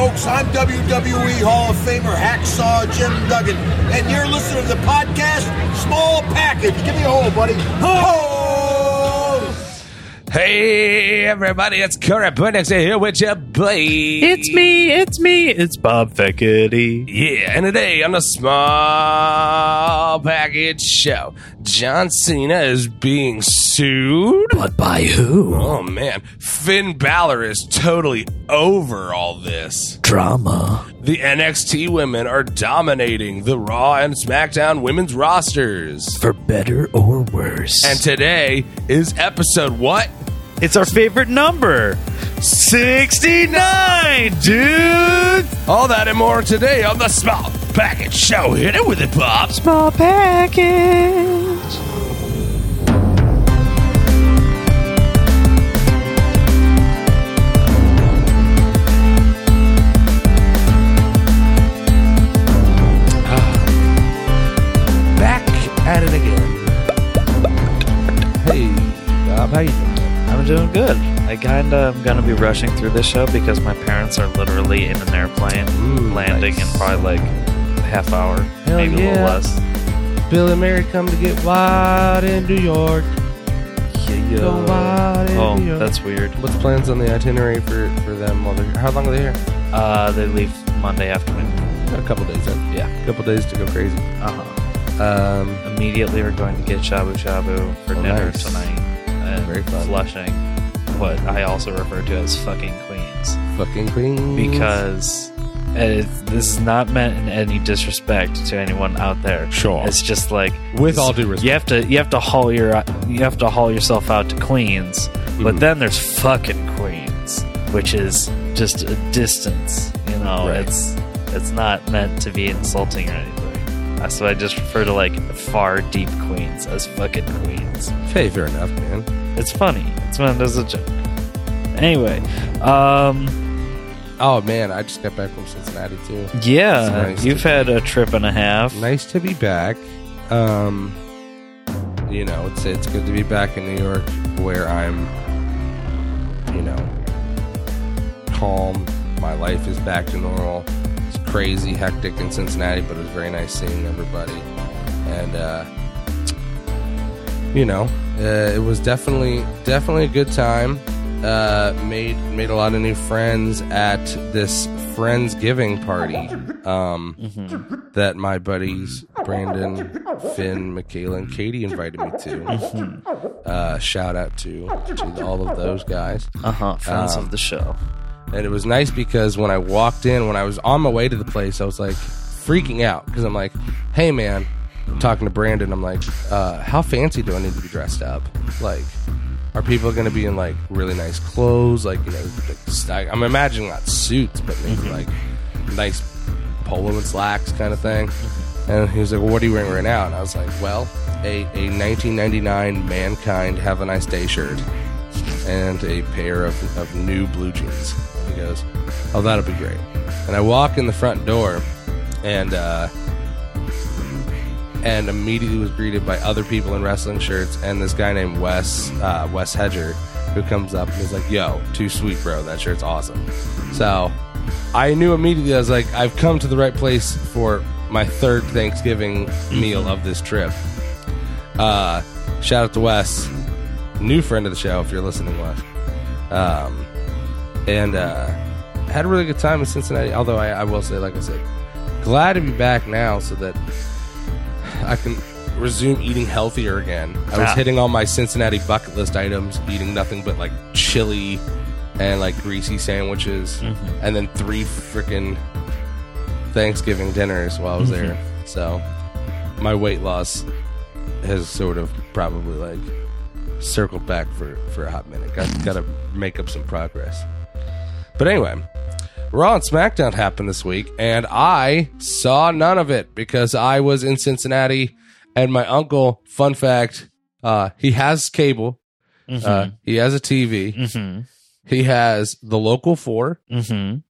folks. I'm WWE Hall of Famer Hacksaw Jim Duggan, and you're listening to the podcast Small Package. Give me a hole, buddy. Ho! Hey, everybody, it's Current Burnix here with your boy. It's me, it's me, it's Bob Feckety. Yeah, and today on the Small Package Show, John Cena is being sued. But by who? Oh, man. Finn Balor is totally over all this. Drama. The NXT women are dominating the Raw and SmackDown women's rosters. For better or worse. And today is episode what? it's our favorite number 69, dude! All that and more today on the Small Package Show. Hit it with it, Bob. Small package. How you doing? I'm doing good. I kinda am gonna be rushing through this show because my parents are literally in an airplane Ooh, landing nice. in probably like a half hour, Hell maybe a little less. Bill and Mary come to get wild in New York. Yeah, Go wild in Oh, New York. that's weird. What's plans on the itinerary for, for them while they're here? How long are they here? Uh, they leave Monday afternoon. A couple days then. Yeah. A couple days to go crazy. Uh huh. Um, Immediately, we're going to get shabu shabu for Oh, dinner nice. tonight. And Very fun. Flushing, what I also refer to as fucking queens, fucking Queens. because it's, this is not meant in any disrespect to anyone out there. Sure. It's just like With all due respect. you have to you have to haul your you have to haul yourself out to Queens, but Mhm. then there's fucking Queens, which is just a distance. You know, Right. it's it's not meant to be insulting or anything. So I just refer to like far deep Queens as fucking Queens. Hey, fair enough, man. It's funny. It's meant as a joke. Anyway, um, Oh man, I just got back from Cincinnati too. yeah, It's nice you've to had a trip and a half. Nice to be back. Um, you know, it's it's good to be back in New York, where I'm, you know, calm. My life is back to normal. It's crazy, hectic in Cincinnati, but it was very nice seeing everybody. And uh, you know, uh, it was definitely definitely a good time. Uh, made made a lot of new friends at this friendsgiving party. Um, Mm-hmm. that my buddies Brandon, Finn, Michaela, and Katie invited me to. Mm-hmm. Uh, shout out to to all of those guys. Uh huh. Friends Um, of the show. And it was nice because when I walked in, when I was on my way to the place, I was like freaking out because I'm like, "Hey, man." I'm talking to Brandon. I'm like, uh, "How fancy do I need to be dressed up? Like, are people going to be in like really nice clothes? Like, you know, like, I'm imagining not suits, but maybe like nice polo and slacks kind of thing." And he was like, well, "What are you wearing right now?" And I was like, "Well, a, a 1999 Mankind Have a Nice Day shirt." and a pair of, of new blue jeans. He goes, Oh, that'll be great. And I walk in the front door and uh, and immediately was greeted by other people in wrestling shirts and this guy named Wes uh, Wes Hedger who comes up and is like, Yo, too sweet, bro. That shirt's awesome. So I knew immediately I was like, I've come to the right place for my third Thanksgiving meal of this trip. Uh, shout out to Wes new friend of the show if you're listening, Wes. Um, and uh, had a really good time in Cincinnati. Although I, I will say, like I said, glad to be back now so that I can resume eating healthier again. I was Ah. hitting all my Cincinnati bucket list items, eating nothing but like chili and like greasy sandwiches, and then three freaking Thanksgiving dinners while I was there. So my weight loss has sort of probably like circled back for for a hot minute. Got got to make up some progress. But anyway, Raw and SmackDown happened this week, and I saw none of it because I was in Cincinnati, and my uncle. Fun fact: uh, he has cable. Uh, he has a TV. Mm-hmm. He has the local four. Mm-hmm.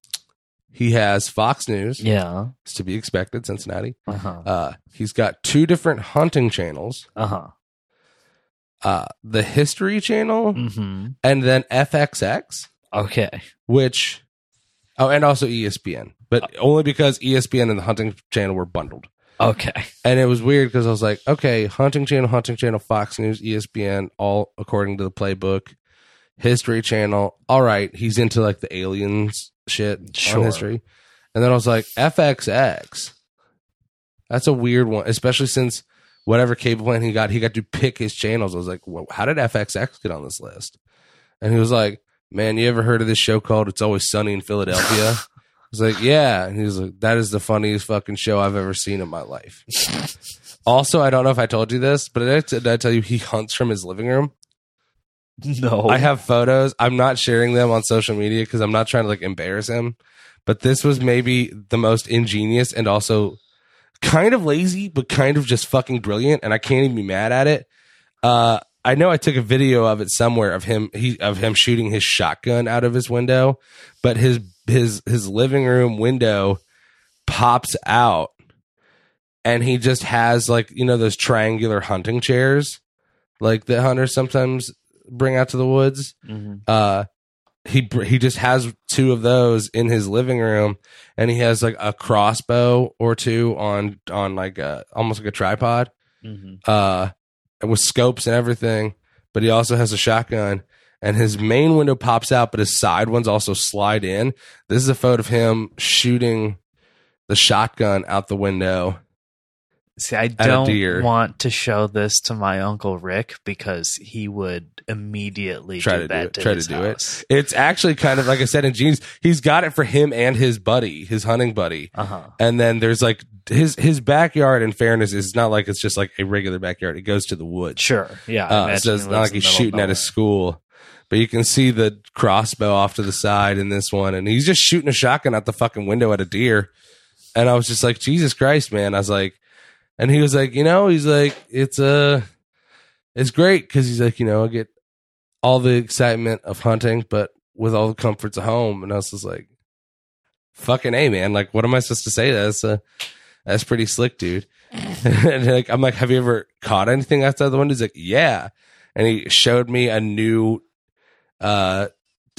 He has Fox News. Yeah. It's to be expected, Cincinnati. Uh huh. Uh, he's got two different hunting channels. Uh huh. Uh, the History Channel Mm-hmm. and then FXX, Okay. which Oh, and also ESPN, but uh, only because ESPN and the Hunting Channel were bundled. Okay. And it was weird because I was like, okay, Hunting Channel, Hunting Channel, Fox News, ESPN, all according to the playbook. History Channel, all right, he's into like the aliens shit Sure. on history. And then I was like, FXX. That's a weird one, especially since whatever cable plan he got, he got to pick his channels. I was like, well, how did FXX get on this list? And he was like, man, you ever heard of this show called It's Always Sunny in Philadelphia? I was like, yeah. And he was like, that is the funniest fucking show I've ever seen in my life. also, I don't know if I told you this, but did I, did I tell you he hunts from his living room? No. I have photos. I'm not sharing them on social media because I'm not trying to like embarrass him. But this was maybe the most ingenious and also kind of lazy, but kind of just fucking brilliant. And I can't even be mad at it. Uh, I know I took a video of it somewhere of him he of him shooting his shotgun out of his window, but his his his living room window pops out and he just has like you know those triangular hunting chairs like that hunters sometimes bring out to the woods Mhm. uh he he just has two of those in his living room and he has like a crossbow or two on on like a almost like a tripod Mhm. uh with scopes and everything but he also has a shotgun and his main window pops out but his side ones also slide in. This is a photo of him shooting the shotgun out the window See, I don't deer. want to show this to my uncle Rick because he would immediately Try do to do it. to Try to do it. it's actually kind of like i said in jeans he's got it for him and his buddy his hunting buddy Uh-huh. and then there's like his his backyard in fairness is not like it's just like a regular backyard it goes to the woods Sure. Yeah. Uh, so it's not like he's shooting at his school but you can see the crossbow off to the side in this one and he's just shooting a shotgun out the fucking window at a deer and i was just like jesus christ man i was like and he was like you know he's like it's uh it's great because he's like you know i get all the excitement of hunting but with all the comforts of home. And i was just like fucking a man. Like what am i supposed to say? That's uh that's pretty slick dude. And like i'm like have you ever caught anything outside the window? He's like yeah. And he showed me a new uh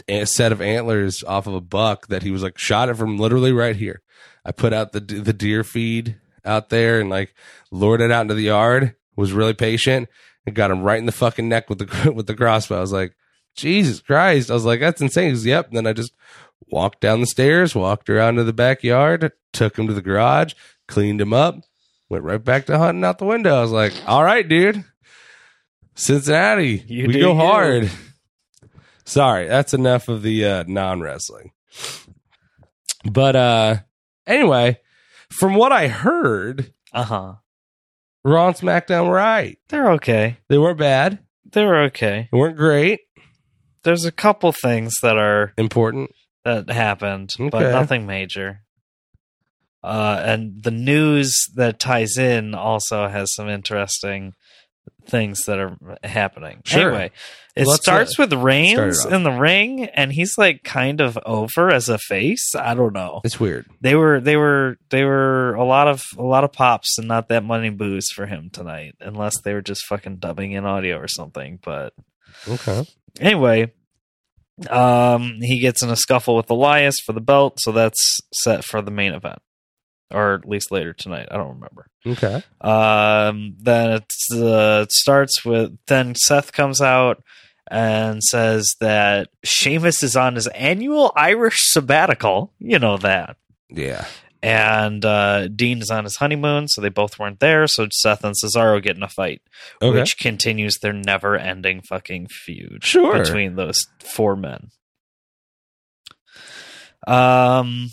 a set of antlers off of a buck that he was like shot it from literally right here. I put out the the deer feed out there and like lured it out into the yard was really patient and got him right in the fucking neck with the with the crossbow. I was like jesus christ. I was like that's insane. He goes, yep. And then i just walked down the stairs walked around to the backyard took him to the garage cleaned him up went right back to hunting out the window. I was like all right dude. Cincinnati You we go you. hard. Sorry that's enough of the uh, non-wrestling. But uh anyway from what i heard Uh huh. raw smackdown were right They're okay. they weren't bad They're okay. they weren't great There's a couple things that are important that happened, but nothing major. Uh, and the news that ties in also has some interesting things that are happening. Sure. Anyway, it Let's, starts with start Reigns off. in the ring, and he's like kind of over as a face. I don't know. it's weird They were they were they were a lot of a lot of pops and not that many boos for him tonight, unless they were just fucking dubbing in audio or something. But okay anyway, um, he gets in a scuffle with Elias for the belt, so that's set for the main event, or at least later tonight. I don't remember. okay Um, then it's, uh, it starts with then Seth comes out and says that Sheamus is on his annual Irish sabbatical. You know that. yeah And uh, Dean is on his honeymoon, so they both weren't there. So Seth and Cesaro get in a fight, okay which continues their never-ending fucking feud Sure. between those four men. Um,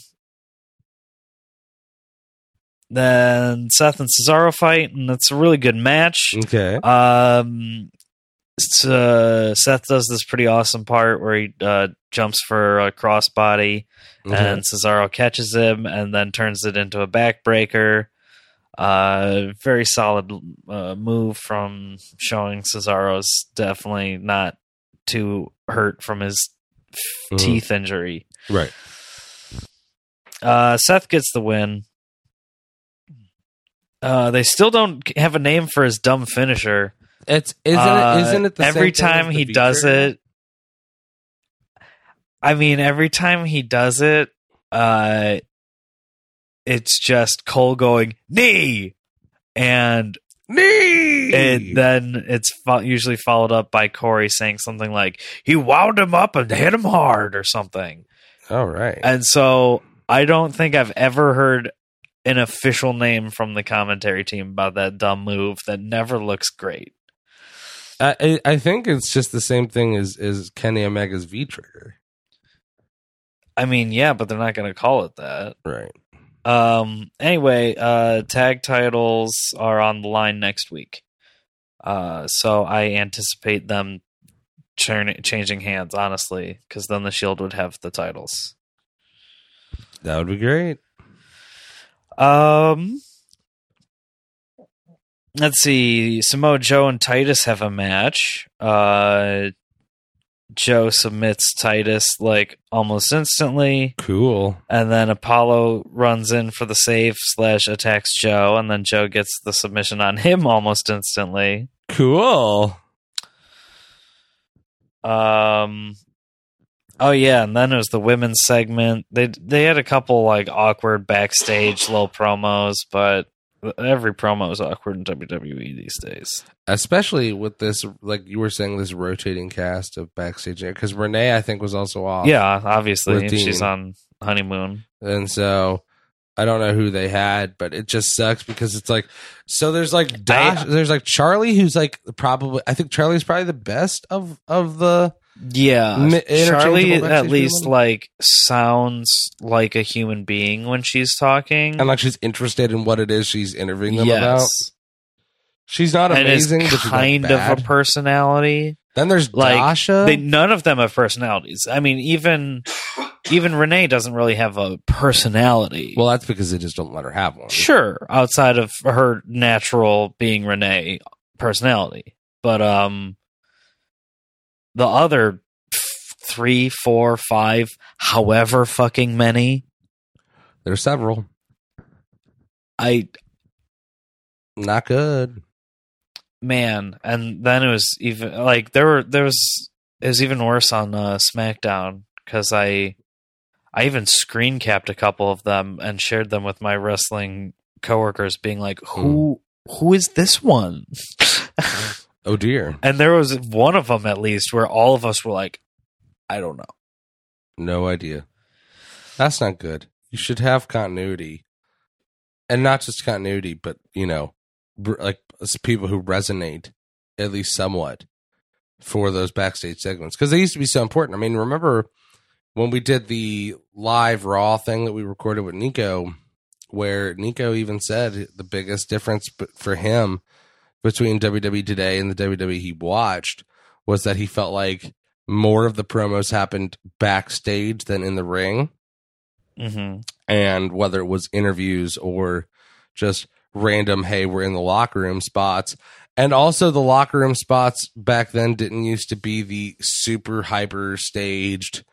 then Seth and Cesaro fight, and it's a really good match. okay Um, uh, Seth does this pretty awesome part where he uh, jumps for a crossbody, okay. and Cesaro catches him and then turns it into a backbreaker. Uh, very solid uh, move from showing Cesaro's definitely not too hurt from his Mhm. teeth injury. right Uh, Seth gets the win. Uh, they still don't have a name for his dumb finisher. it's isn't Uh, it isn't it the every same thing time he does it? I mean, every time he does it, uh, it's just Cole going knee, and Knee. it, then it's fo- usually followed up by Corey saying something like he wound him up and hit him hard or something. All right. And so I don't think I've ever heard an official name from the commentary team about that dumb move that never looks great. I, I think it's just the same thing as as Kenny Omega's V trigger. I mean, yeah, but they're not going to call it that. Right. Um. Anyway, uh, tag titles are on the line next week. Uh, so I anticipate them churn- changing hands, honestly, because then the Shield would have the titles. That would be great. Um. Let's see. Samoa Joe and Titus have a match. Uh, Joe submits Titus like almost instantly. Cool. And then Apollo runs in for the save slash attacks Joe, and then Joe gets the submission on him almost instantly. Cool. Um, oh yeah, and then it was the women's segment. They they had a couple like awkward backstage little promos, but every promo is awkward in WWE these days. Especially with this, like you were saying, this rotating cast of backstage. Because Renee, I think, was also off. Yeah, obviously she's on honeymoon. And so I don't know who they had, but it just sucks because it's like so there's like Dash, there's like Charlie who's like probably I think Charlie's probably the best of of the Yeah, Charlie at least women? like sounds like a human being when she's talking. and like she's interested in what it is she's interviewing them yes, about. She's not amazing, but she's kind of a personality. Then there's like, Dasha. They none of them have personalities. I mean, even even Renee doesn't really have a personality. well, that's because they just don't let her have one. sure, outside of her natural being Renee personality, but um, the other f- three, four, five, however fucking many, There's several. I Not good. man, and then it was even like there were there was it was even worse on uh, SmackDown because I I even screen capped a couple of them and shared them with my wrestling coworkers, being like, "Who who is this one?" Oh dear. and there was one of them at least where all of us were like, "I don't know." No idea. That's not good. You should have continuity, and not just continuity, but you know, like people who resonate at least somewhat for those backstage segments because they used to be so important. I mean, remember when we did the live Raw thing that we recorded with Nico, where Nico even said the biggest difference for him between WWE today and the WWE he watched was that he felt like more of the promos happened backstage than in the ring. Hmm and whether it was interviews or just random hey we're in the locker room spots. And also the locker room spots back then didn't used to be the super hyper staged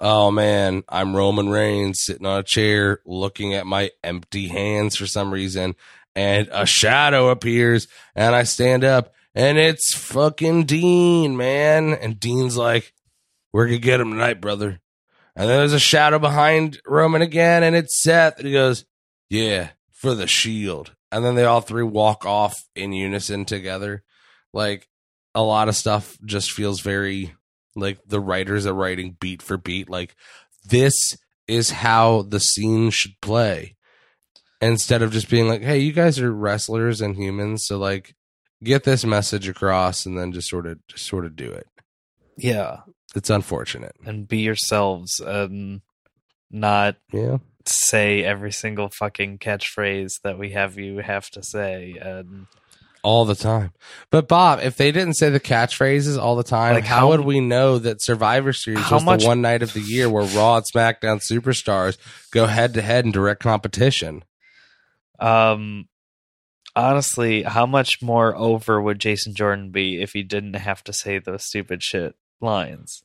oh man i'm roman reigns sitting on a chair looking at my empty hands for some reason and a shadow appears and i stand up and it's fucking dean man and dean's like we're gonna get him tonight brother and then there's a shadow behind Roman again, and it's Seth. And he goes, Yeah, for the shield. And then they all three walk off in unison together. Like a lot of stuff just feels very like the writers are writing beat for beat. Like this is how the scene should play. Instead of just being like, Hey, you guys are wrestlers and humans, so like get this message across and then just sort of just sort of do it. Yeah, It's unfortunate. and be yourselves and not Yeah. say every single fucking catchphrase that we have you have to say and all the time. But Bob, if they didn't say the catchphrases all the time, Like, how, how- would we know that Survivor Series was much- the one night of the year where Raw and SmackDown superstars go head to head in direct competition? Um, honestly, how much more over would Jason Jordan be if he didn't have to say those stupid shit lines?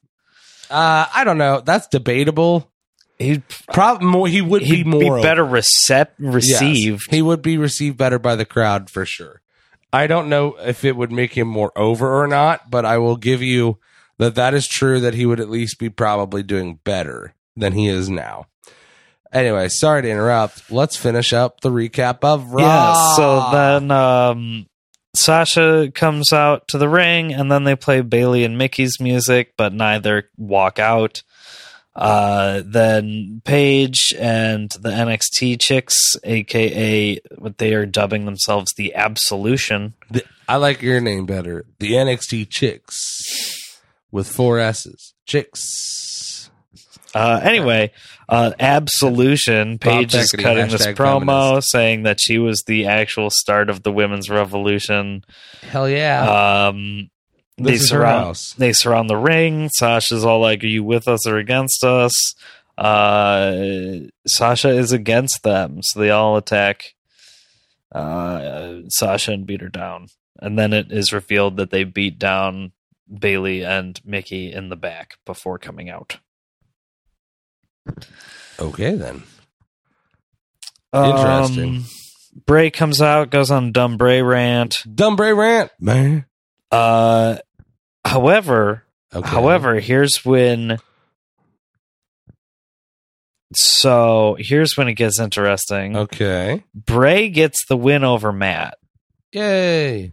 Uh, I don't know. That's debatable. He'd Probably more. He would he'd be more better recep- Yes. received. He would be received better by the crowd for sure. I don't know if it would make him more over or not, but I will give you that that is true. That he would at least be probably doing better than he is now. Anyway, sorry to interrupt. Let's finish up the recap of Raw. Yeah. So then um, Sasha comes out to the ring, and then they play Bayley and Mickie's music, but neither walk out. Uh, then Paige and the NXT chicks, aka what they are dubbing themselves the Absolution. The- I like your name better. The NXT Chicks with four S's. Chicks. Uh, anyway, uh, Absolution. Paige is cutting this promo feminist. saying that she was the actual start of the women's revolution. Hell yeah. Um, they this is her surround house. they surround the ring. Sasha's all like, "Are you with us or against us?" Uh, Sasha is against them, so they all attack uh, Sasha and beat her down. And then it is revealed that they beat down Bayley and Mickie in the back before coming out. Okay, then. Interesting. Um, Bray comes out, goes on dumb Bray rant. Dumb Bray rant, man. Uh, however, Okay. However, here's when. So here's when it gets interesting. Okay. Bray gets the win over Matt, Yay.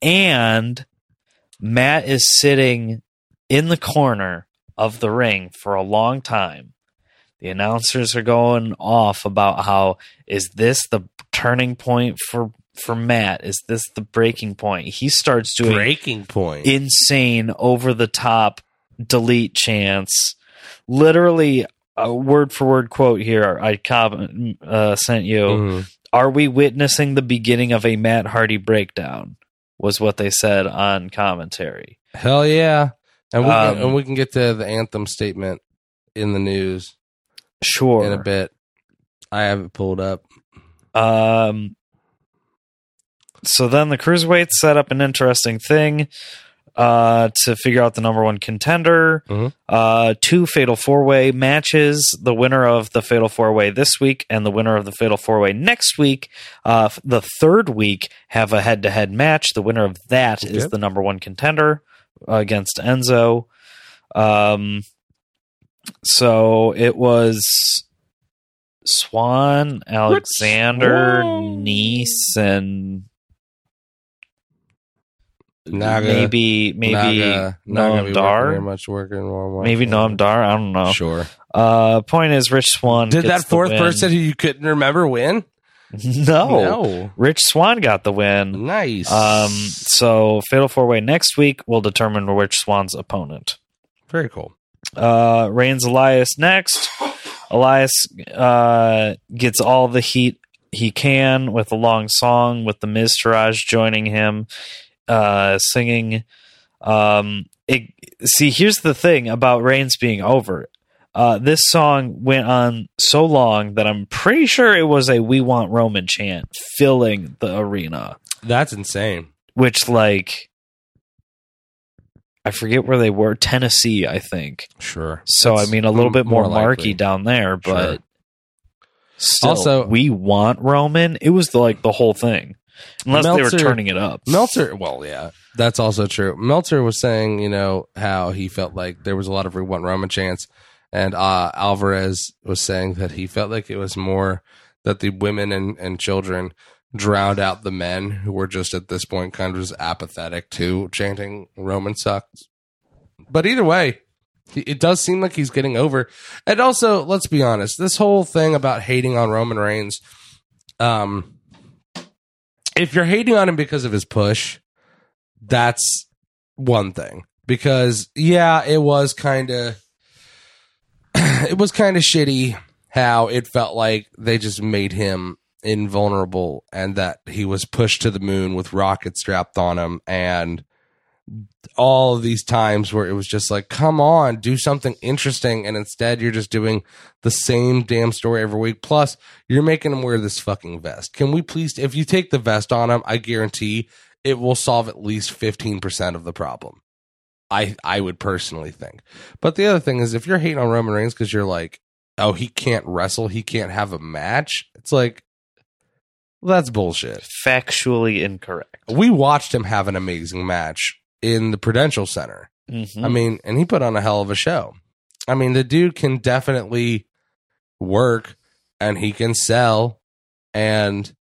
and Matt is sitting in the corner of the ring for a long time. The announcers are going off about how is this the turning point for for Matt? Is this the breaking point? He starts doing Breaking point. insane over the top delete chance. literally a word for word quote here i com- uh, sent you Mhm. are we witnessing the beginning of a matt hardy breakdown was what they said on commentary Hell yeah. And we, Um, can, and we can get to the anthem statement in the news sure in a bit. I have it pulled up. Um, so then the cruiserweights set up an interesting thing uh, to figure out the number one contender. Mhm. Uh, two fatal four way matches. The winner of the fatal four way this week and the winner of the fatal four way next week. Uh, the third week have a head to head match. The winner of that is Yep. the number one contender against Enzo. Um, so it was Swann, Alexander, Swann? Nice, and Naga. maybe maybe Naga, Naga Noam Dar. working much working. Walmart. Maybe Noam Dar. I don't know. Sure. Uh, point is, Rich Swann Did gets that the fourth win. person who you couldn't remember win? No. No. Rich Swann got the win. Nice. Um, so Fatal Four Way next week will determine Rich Swann's opponent. Very cool. Uh, Reigns Elias next. Elias uh, gets all the heat he can with a long song with the Miztourage joining him, uh, singing. Um, it, see, here's the thing about Reigns being over. Uh, this song went on so long that I'm pretty sure it was a "We Want Roman" chant filling the arena That's insane. which like I forget where they were, Tennessee, I think. Sure. So That's I mean, a little m- bit more, likely. marky down there, but Sure. still, Also- we want Roman. It was the, like the whole thing, unless they Meltzer- were turning it up. Meltzer, well, yeah, that's also true. Meltzer was saying, you know, how he felt like there was a lot of we want Roman chants, and uh, Alvarez was saying that he felt like it was more that the women and, and children drowned out the men who were just at this point kind of just apathetic to chanting Roman sucks. But either way, it does seem like he's getting over. And also, let's be honest, this whole thing about hating on Roman Reigns, um, if you're hating on him because of his push, that's one thing. Because yeah, it was kind of it was kind of shitty how it felt like they just made him invulnerable and that he was pushed to the moon with rockets strapped on him and all of these times where it was just like come on do something interesting and instead you're just doing the same damn story every week. Plus you're making him wear this fucking vest. Can we please if you take the vest on him i guarantee it will solve at least 15% of the problem i i would personally think but the other thing is if you're hating on roman reigns because you're like oh he can't wrestle he can't have a match it's like that's bullshit Factually incorrect. we watched him have an amazing match in the Prudential Center. Mhm. I mean, and he put on a hell of a show. I mean, the dude can definitely work and he can sell and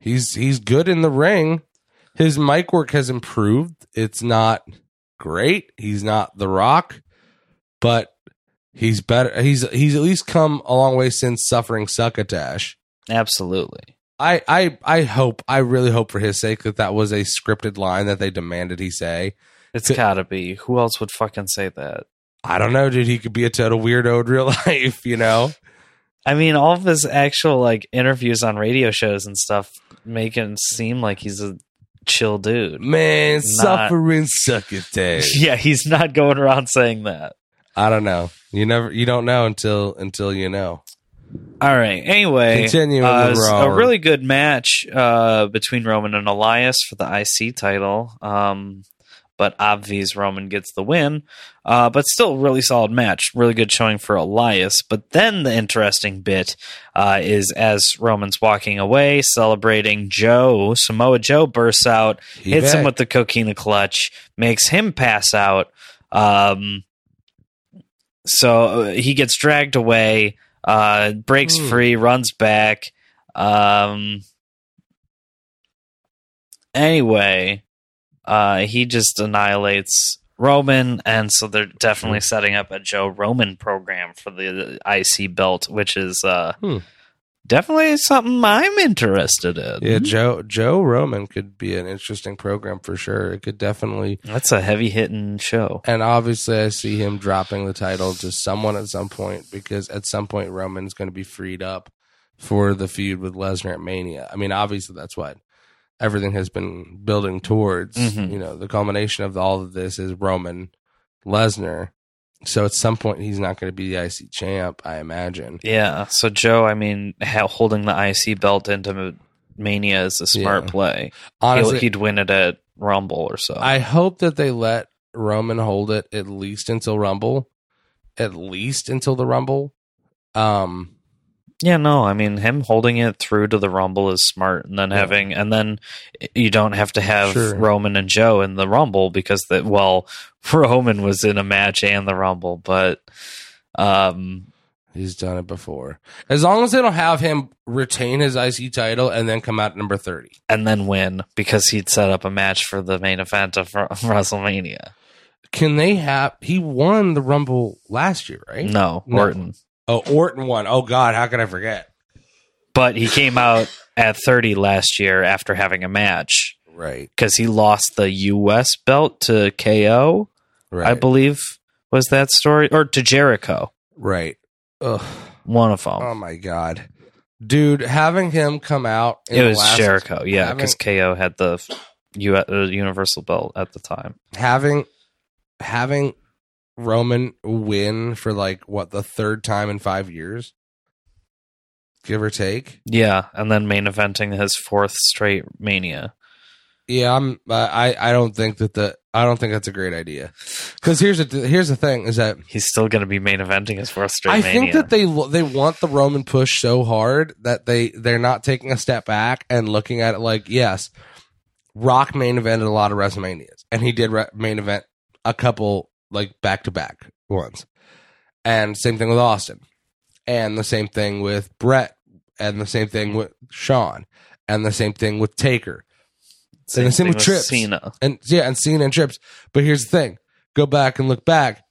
he's he's good in the ring. His mic work has improved. It's not great. He's not the rock, but he's better he's he's at least come a long way since suffering succotash. Absolutely. I, I I hope I really hope for his sake that that was a scripted line that they demanded he say. It's gotta be. Who else would fucking say that? I don't know, dude. He could be a total weirdo in real life, you know. I mean, all of his actual like interviews on radio shows and stuff make him seem like he's a chill dude. Man, Not- suffering succotash. Yeah, he's not going around saying that. I don't know. You never, you don't know until until you know. All right. Anyway, Continuing uh, a really good match uh, between Roman and Elias for the IC title. Um, but obvious Roman gets the win. Uh, but still, really solid match. Really good showing for Elias. But then the interesting bit uh, is as Roman's walking away, celebrating Joe, Samoa Joe bursts out, He hits him with the coquina clutch, makes him pass out. Um, so uh, he gets dragged away, uh, breaks Hmm. free, runs back. Um, anyway, uh, he just annihilates Roman, and so they're definitely setting up a Joe Roman program for the IC belt, which is uh, Hmm. definitely something I'm interested in. Yeah, Joe Joe Roman could be an interesting program for sure. It could definitely, That's a heavy hitting show. and obviously, I see him dropping the title to someone at some point because at some point Roman's going to be freed up for the feud with Lesnar at Mania. I mean, obviously, that's what everything has been building towards. Mhm. You know, the culmination of all of this is Roman Lesnar. So at some point, he's not going to be the IC champ, I imagine. Yeah. So Joe, I mean, holding the IC belt into Mania is a smart Yeah. play. Honestly, he'd win it at Rumble or so. I hope that they let Roman hold it at least until Rumble, at least until the Rumble. Um, yeah, no, I mean, him holding it through to the Rumble is smart, and then Yeah. having, and then you don't have to have Sure. Roman and Joe in the Rumble because that, well, Roman was in a match and the Rumble, but, um, he's done it before. As long as they don't have him retain his IC title and then come out number thirty. and then win because he'd set up a match for the main event of WrestleMania. Can they have? He won the Rumble last year, right? No, No. Oh, Orton won. Oh God, how could I forget? But he came out at 30 last year after having a match Right, because he lost the U.S. belt to KO, right, I believe was that story, or to Jericho, right. Ugh. one of them. Oh my God, dude, having him come out. in it was last- Jericho, yeah, because KO had the U- uh, Universal belt at the time. having having Roman win for like what the third time in five years, give or take. Yeah, and then main eventing his fourth straight Mania. Yeah, I'm. Uh, I I don't think that the I don't think that's a great idea. Because here's the here's the thing is that He's still going to be main eventing his fourth straight I Mania. think that they they want the Roman push so hard that they they're not taking a step back and looking at it like yes, Rock main evented a lot of WrestleManias and he did re- main event a couple like back to back ones, and same thing with Austin, and the same thing with Brett, and the same thing with Sean, and the same thing with Taker, and the same thing with Trips. Cena. and yeah, and Cena and Trips. But here's the thing: go back and look back.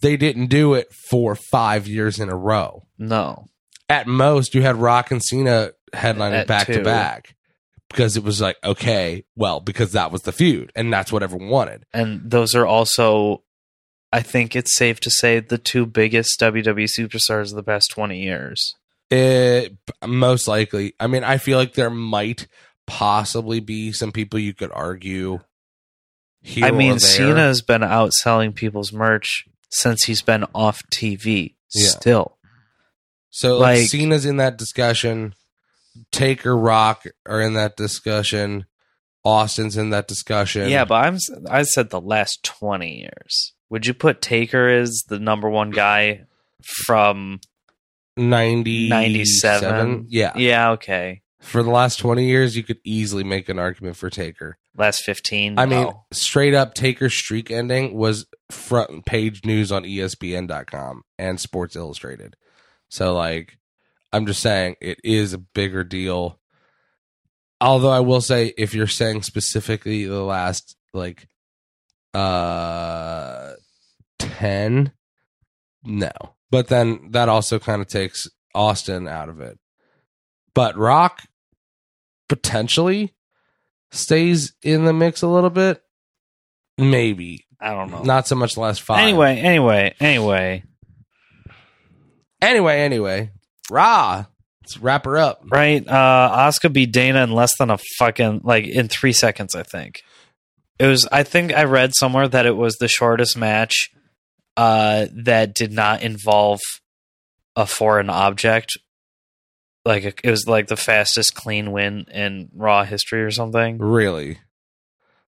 They didn't do it for five years in a row. No, At most, you had Rock and Cena headlining At back to back because it was like okay, well, because that was the feud, and that's what everyone wanted. and those are also i think it's safe to say the two biggest wwe superstars of the past 20 years It most likely. I mean, I feel like there might possibly be some people you could argue. I mean there. cena has been out selling people's merch since he's been off tv Yeah. still So like, Like- Cena's in that discussion. Taker Rock are in that discussion. Austin's in that discussion. yeah but i'm i said the last 20 years would you put taker as the number one guy from 97. 97 Yeah. yeah okay For the last 20 years, you could easily make an argument for Taker. last 15 I mean, no. straight up, Taker's streak ending was front page news on ESPN.com and Sports Illustrated. So, like, I'm just saying it is a bigger deal. Although I will say, if you're saying specifically the last like uh ten, no. But then that also kind of takes Austin out of it. But Rock potentially stays in the mix a little bit. Maybe. I don't know. Not so much last five. Anyway, anyway, anyway, Anyway, anyway. Raw. Let's wrap her up. right? Uh Asuka beat Dana in less than a fucking like in three seconds, I think. It was I think I read somewhere that it was the shortest match uh that did not involve a foreign object. Like it was like the fastest clean win in Raw history or something. Really?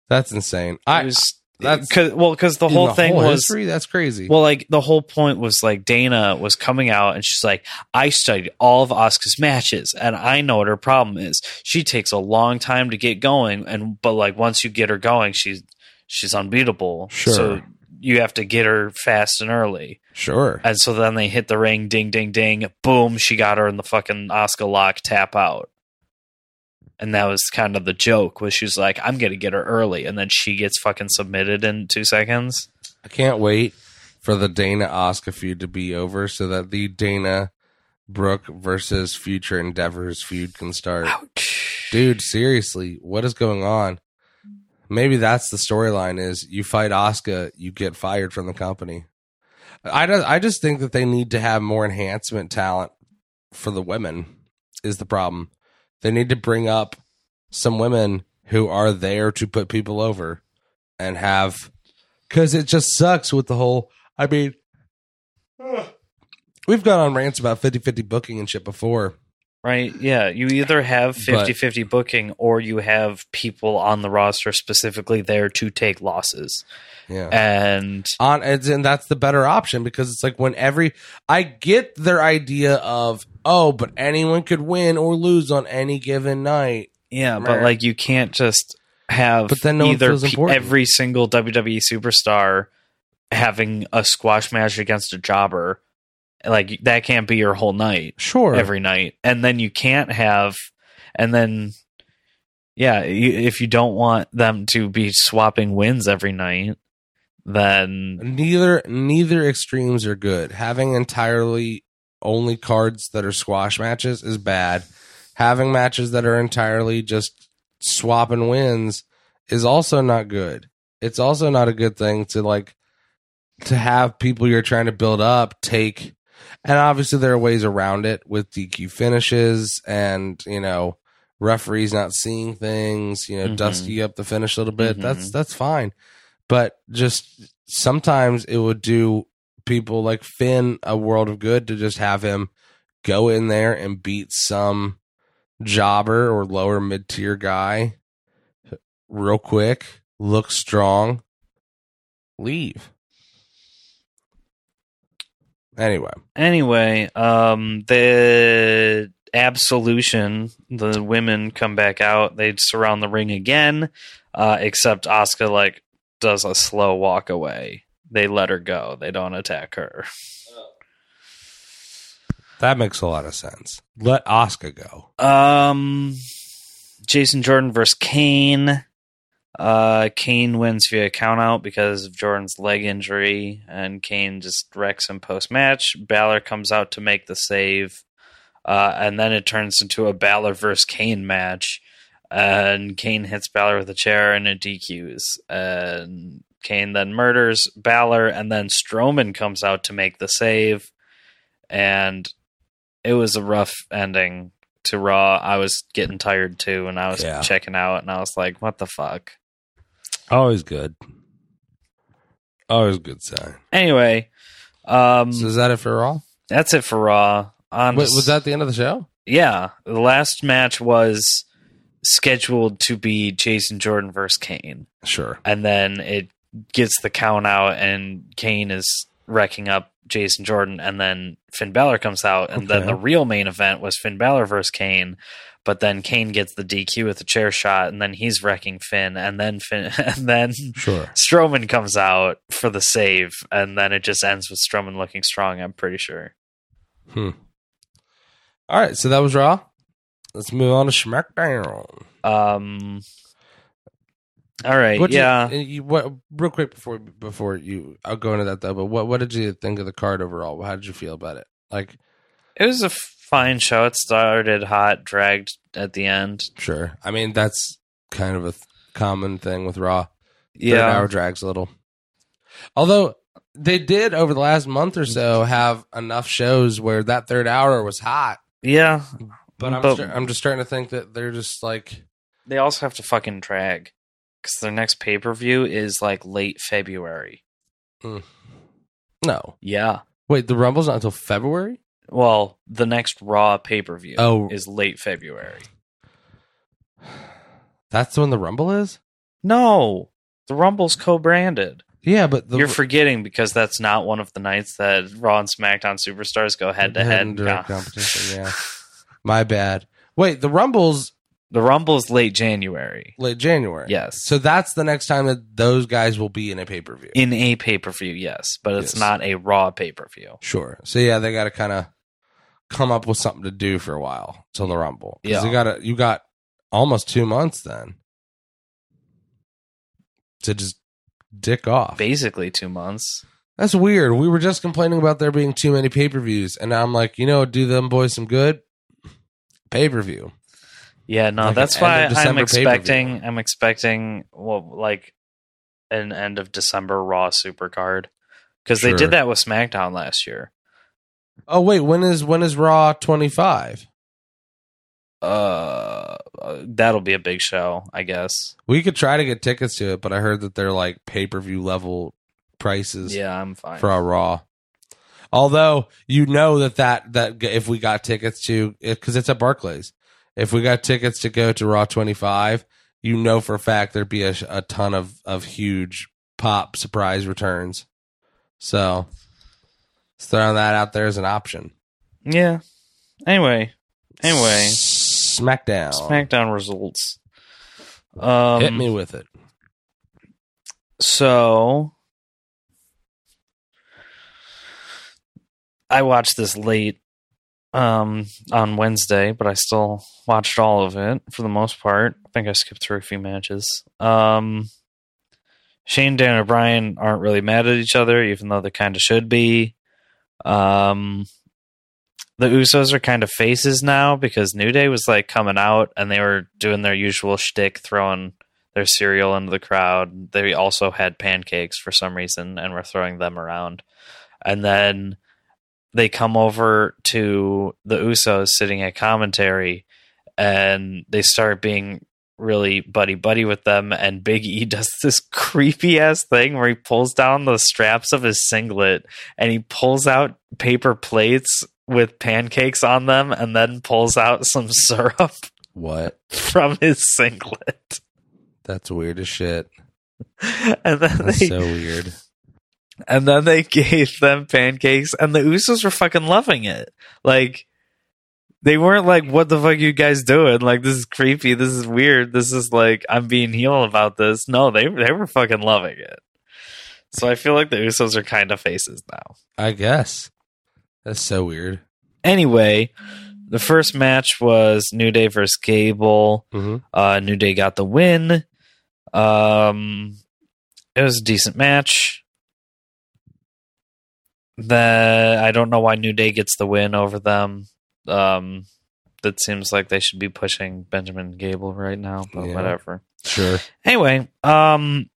That's insane. I was that's- cause, well because the whole thing was history? That's crazy. Well, like the whole point was like Dana was coming out and she's like, I studied all of Asuka's matches and I know what her problem is. She takes a long time to get going, and but like once you get her going, she's she's unbeatable. Sure. So you have to get her fast and early. sure. And so then they hit the ring, ding, ding, ding, boom, she got her in the fucking Asuka lock, tap out. And that was kind of the joke, was she was like, I'm gonna get her early, and then she gets fucking submitted in two seconds. I can't wait for the Dana Asuka feud to be over so that the Dana Brooke versus Future Endeavors feud can start. Ouch. Dude, seriously, what is going on? Maybe that's the storyline is you fight Asuka, you get fired from the company. I I just think that they need to have more enhancement talent for the women is the problem. They need to bring up some women who are there to put people over and have cuz it just sucks with the whole I mean we've gone on rants about 50-50 booking and shit before. Right. Yeah. You either have But- 50 50 booking or you have people on the roster specifically there to take losses. Yeah. And on and, that's the better option because it's like when every I get their idea of oh, but anyone could win or lose on any given night. yeah, but like you can't just have But then no either pe- every single WWE superstar having a squash match against a jobber. Like that can't be your whole night. Sure, every night and then you can't have and then yeah you, if you don't want them to be swapping wins every night then neither neither extremes are good. Having entirely only cards that are squash matches is bad. Having matches that are entirely just swapping wins is also not good. It's also not a good thing to like to have people you're trying to build up take and obviously there are ways around it with DQ finishes and, you know, referees not seeing things, you know, Mhm. dusty up the finish a little bit. Mhm. That's that's fine but just sometimes it would do people like Finn a world of good to just have him go in there and beat some jobber or lower mid tier guy real quick, look strong, leave. Anyway, anyway um the absolution the women come back out they surround the ring again uh except Asuka like does a slow walk away they let her go they don't attack her that makes a lot of sense. Let Asuka go. Um, Jason Jordan versus Kane. Uh, Kane wins via countout because of Jordan's leg injury, and Kane just wrecks him post match. Balor comes out to make the save, uh, and then it turns into a Balor versus Kane match. And Kane hits Balor with a chair and it DQs. And Kane then murders Balor, and then Strowman comes out to make the save. And it was a rough ending to Raw. I was getting tired too, and I was Yeah. checking out, and I was like, "What the fuck?" Always good. Always good sign. Anyway, um, So is that it for Raw? that's it for Raw. On Wait, was that the end of the show? yeah? The last match was scheduled to be Jason Jordan versus Kane, Sure. and then it gets the count out, and Kane is wrecking up Jason Jordan, and then Finn Balor comes out, and then the real main event was Finn Balor versus Kane. But then Kane gets the DQ with a chair shot, and then he's wrecking Finn, and then Finn, and then Sure. Strowman comes out for the save, and then it just ends with Strowman looking strong. I'm pretty sure. Hmm. All right, so that was Raw. Let's move on to SmackDown. Um. All right. What yeah. You, you, what, real quick before before you, I'll go into that though. But what what did you think of the card overall? How did you feel about it? Like, It was a fine show. It started hot, dragged at the end. sure. I mean, that's kind of a th- common thing with Raw. Third Yeah. hour drags a little. Although they did over the last month or so have enough shows where that third hour was hot. Yeah. But I'm But- sta- I'm just starting to think that they're just like They also have to fucking drag because their next pay per view is like late February. Mm. no. Yeah. Wait, the Rumble's not until February. Well, the next Raw pay per view Oh. is late February. That's when the Rumble is. No, the Rumble's co branded. Yeah, but the You're forgetting because that's not one of the nights that Raw and SmackDown superstars go head to head. direct competition. Yeah, my bad. Wait, the Rumble's The Rumble's late January. late January. Yes. So that's the next time that those guys will be in a pay per view. In a pay per view, yes, but it's Yes. not a Raw pay per view. Sure. So yeah, they got to kind of come up with something to do for a while till the Rumble. 'Cause Yeah. you got you got almost two months then to just dick off. Basically, two months. That's weird. We were just complaining about there being too many pay per views, and now I'm like, you know, do them boys some good. Pay per view. Yeah, no, Like that's why I'm December pay-per-view. expecting. I'm expecting well, like an end of December Raw Supercard because they did that with SmackDown last year. Oh wait, when is when is Raw 25? Uh, uh, that'll be a big show, I guess. We could try to get tickets to it, but I heard that they're like pay per view level prices Yeah, I'm fine. for our Raw. Although you know that that that if we got tickets to it, because it's at Barclays, if we got tickets to go to Raw 25, you know for a fact there'd be a, a ton of of huge pop surprise returns. So, throwing that out there as an option. yeah. Anyway, anyway, SmackDown, SmackDown results. Um, hit me with it. So I watched this late um on Wednesday, but I still watched all of it for the most part. I think I skipped through a few matches. Um Shane Dan Bryan aren't really mad at each other, even though they kind of should be. Um the Usos are kind of faces now because New Day was like coming out and they were doing their usual shtick, throwing their cereal into the crowd. They also had pancakes for some reason and were throwing them around. And then they come over to the Usos sitting at commentary and they start being really buddy buddy with them and Big E does this creepy ass thing where he pulls down the straps of his singlet and he pulls out paper plates with pancakes on them and then pulls out some syrup What? from his singlet. That's weird as shit. and then That's they so weird. And then they gave them pancakes and the Usos were fucking loving it. Like they weren't like, "What the fuck are you guys doing? Like this is creepy. This is weird. This is like I'm being heel about this." No, they they were fucking loving it. So I feel like the Usos are kind of faces now. I guess. That's so weird. Anyway, the first match was New Day versus Gable. Mm-hmm. Uh, New Day got the win. Um, it was a decent match. The I don't know why New Day gets the win over them. Um, that seems like they should be pushing Benjamin Gable right now, but Yeah. whatever. Sure. Anyway, um,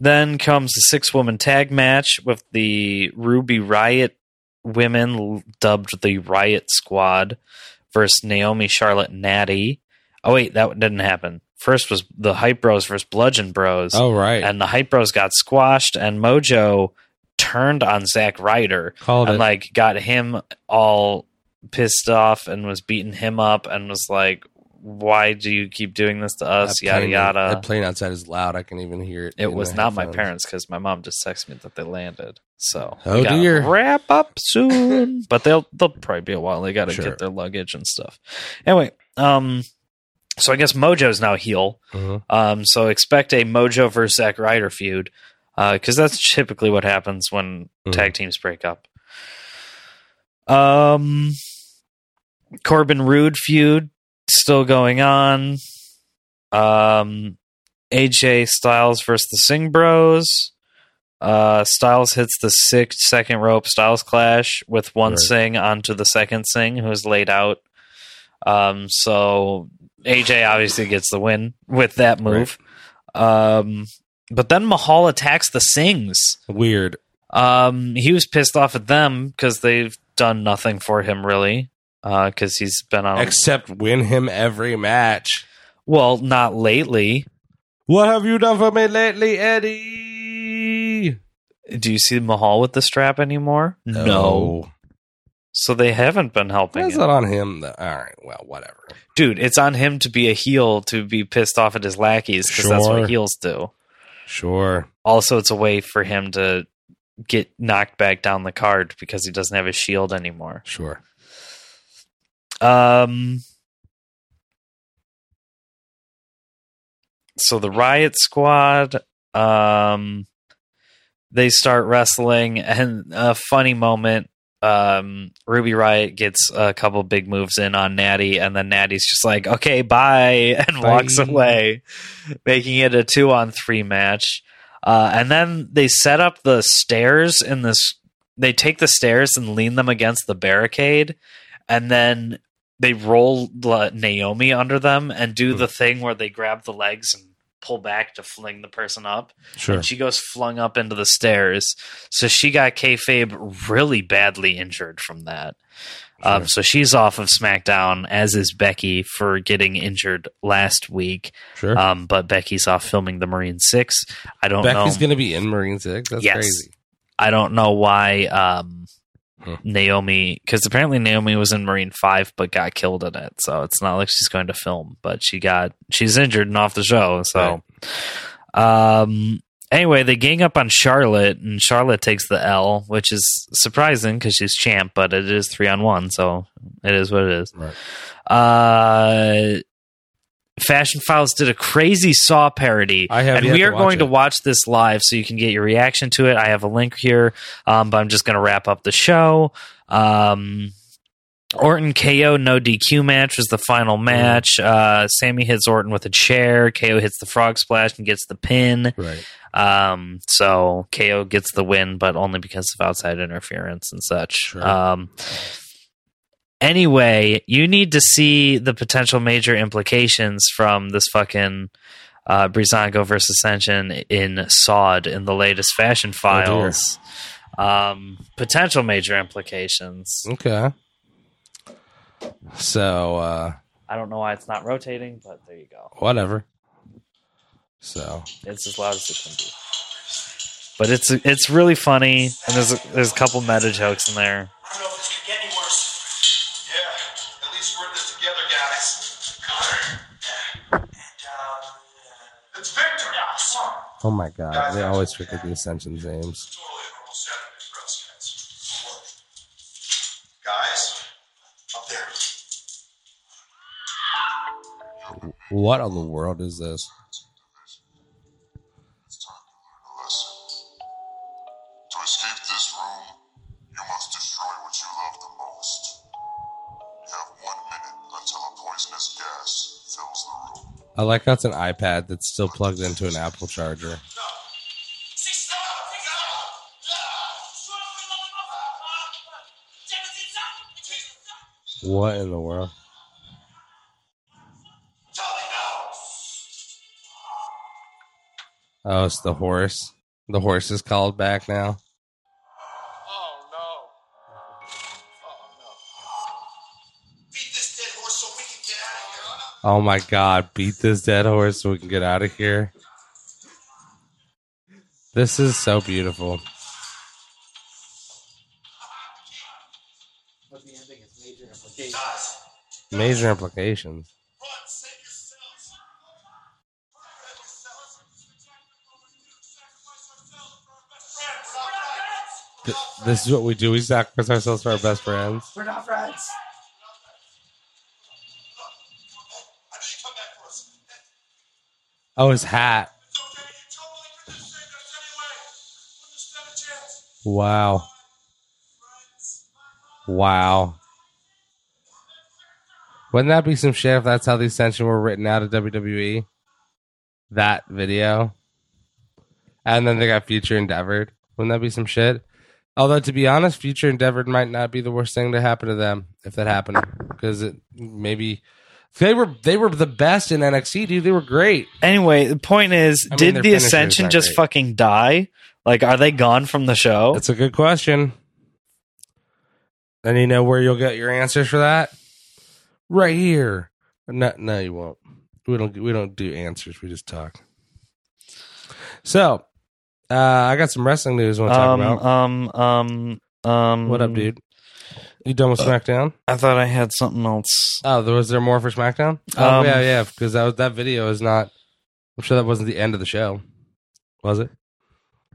then comes the six woman tag match with the Ruby Riott women, dubbed the Riott Squad, versus Naomi, Charlotte, Natty. Oh wait, that didn't happen. First was the Hype Bros versus Bludgeon Bros, Oh right. and the Hype Bros got squashed, and Mojo turned on Zack Ryder Called and it. like got him all pissed off and was beating him up and was like, "Why do you keep doing this to us?" That Yada plane- yada. That plane outside is loud. I can even hear it. It was not my parents because my mom just texted me that they landed. So Oh, dear. wrap up soon. but they'll they'll probably be a while. They got to Sure. get their luggage and stuff. Anyway, um, so I guess Mojo's now heel. Mhm. Um, so expect a Mojo versus Zack Ryder feud, because that's typically what happens when Mhm. tag teams break up. Um, Corbin Roode feud still going on. Um, AJ Styles versus the Singh Bros. Uh, Styles hits the second rope Styles clash with one Right. Singh onto the second Sing who's laid out. Um, so AJ obviously gets the win with that move. Um, but then Mahal attacks the Singhs. Weird. Um, he was pissed off at them because they've done nothing for him really. Because he's been on. Except win him every match. well, not lately. What have you done for me lately, Eddie? Do you see Mahal with the strap anymore? No. So they haven't been helping That's not on him. Though. All right. Well, whatever. Dude, it's on him to be a heel to be pissed off at his lackeys because that's what heels do. Sure. Also, it's a way for him to get knocked back down the card because he doesn't have his shield anymore. Sure. Um. So the Riott Squad, um, they start wrestling, and a funny moment. Um, Ruby Riott gets a couple big moves in on Natty, and then Natty's just like, "Okay, bye," and Bye. walks away, making it a two-on-three match. Uh, and then they set up the stairs in this. They take the stairs and lean them against the barricade, and then they roll Naomi under them and do Hmm. the thing where they grab the legs and pull back to fling the person up. Sure. And she goes flung up into the stairs. So she got kayfabe really badly injured from that. Um, so she's off of SmackDown, as is Becky for getting injured last week. Sure. Um, but Becky's off filming the Marine Six. I don't Becky's know. Becky's going to be in Marine Six. That's Yes. crazy. I don't know why um, Hmm. Naomi, because apparently Naomi was in Marine Five but got killed in it, so it's not like she's going to film. But she got she's injured and off the show. So, um, anyway, they gang up on Charlotte, and Charlotte takes the L, which is surprising because she's champ, but it is three on one, so it is what it is. Right. Uh, Fashion Files did a crazy Saw parody, I have and we are watch going to watch this live, so you can get your reaction to it. I have a link here, um, but I'm just going to wrap up the show. Um, Orton KO no DQ match was the final Mm. match. Uh, Sami hits Orton with a chair. KO hits the frog splash and gets the pin. Right. Um, so KO gets the win, but only because of outside interference and such. Sure. Um, anyway, you need to see the potential major implications from this fucking uh, Breezango versus Ascension in Sod in the latest Fashion Files. um, potential major implications. Okay. So, uh, I don't know why it's not rotating, but there you go. whatever. So, It's as loud as it can be. But it's it's really funny, and there's a, there's a couple meta jokes in there. Oh my God. They always forget the Ascension's names. Totally a normal Saturday for us, guys. Up there. What in the world is this? I like how it's an iPad that's still plugged into an Apple charger. What in the world? Oh, it's the horse. The horse is called back now. Oh my god, beat this dead horse so we can get out of here. This is so beautiful. Major implications. Yourselves. Th- this is what we do. We sacrifice ourselves for our best friends. We're not friends. Stand his hat. Wow. Wow. Wouldn't that be some shit if that's how the Ascension were written out of WWE? That video. And then they got Future Endeavored. Wouldn't that be some shit? Although, to be honest, Future Endeavored might not be the worst thing to happen to them if that happened. Because it maybe. They were they were the best in NXT, dude. They were great. Anyway, the point is, I mean, did their the Ascension just great. fucking die? Like, are they gone from the show? That's a good question. And you know where you'll get your answers for that? Right here. No, no, you won't. We don't. We don't do answers. We just talk. So, uh, I got some wrestling news. I want to talk Um, about. um, um, um. What up, dude? You done with SmackDown? I thought I had something else. Oh, there was there more for SmackDown? Oh Um, yeah, yeah. Because that was that video is not. I'm sure that wasn't the end of the show, was it?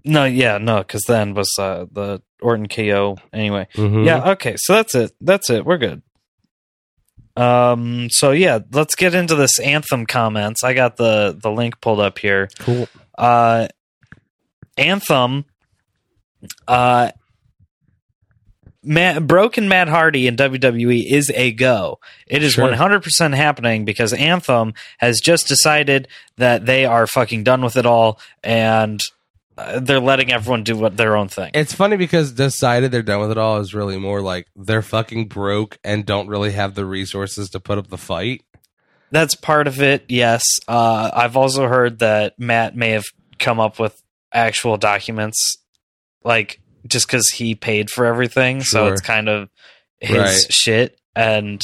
No, yeah, no, because then was uh, the Orton KO. Anyway, Mhm. yeah, okay, so that's it. That's it. We're good. Um. So yeah, let's get into this anthem comments. I got the the link pulled up here. Cool. Uh, anthem. Uh. Matt, broken Matt Hardy in WWE is a go. It is Sure. 100% happening because Anthem has just decided that they are fucking done with it all and uh, they're letting everyone do what their own thing. It's funny because decided they're done with it all is really more like they're fucking broke and don't really have the resources to put up the fight. That's part of it, yes. Uh, I've also heard that Matt may have come up with actual documents, like just because he paid for everything, so it's kind of his Right. shit. And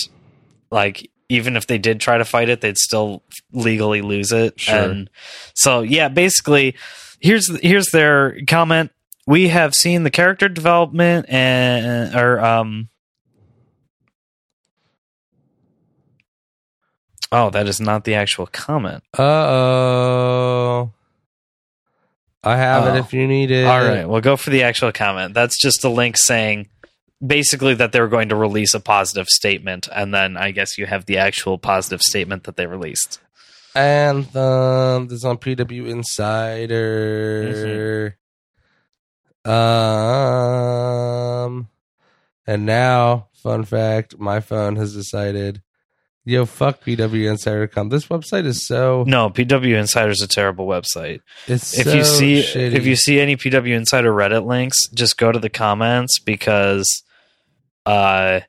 like, even if they did try to fight it, they'd still legally lose it. Sure. And so, yeah, basically, here's here's their comment. We have seen the character development and or um. Oh, that is not the actual comment. Uh oh. I have Oh. it if you need it. All right, we'll go for the actual comment. That's just a link saying basically that they're going to release a positive statement, and then I guess you have the actual positive statement that they released. Anthem. This is on PW Insider. Um, and now, fun fact: my phone has decided, yo, fuck PW Insider.com. This website is so. No, PW Insider is a terrible website. It's If so you see shitty. if you see any PW Insider Reddit links, just go to the comments because uh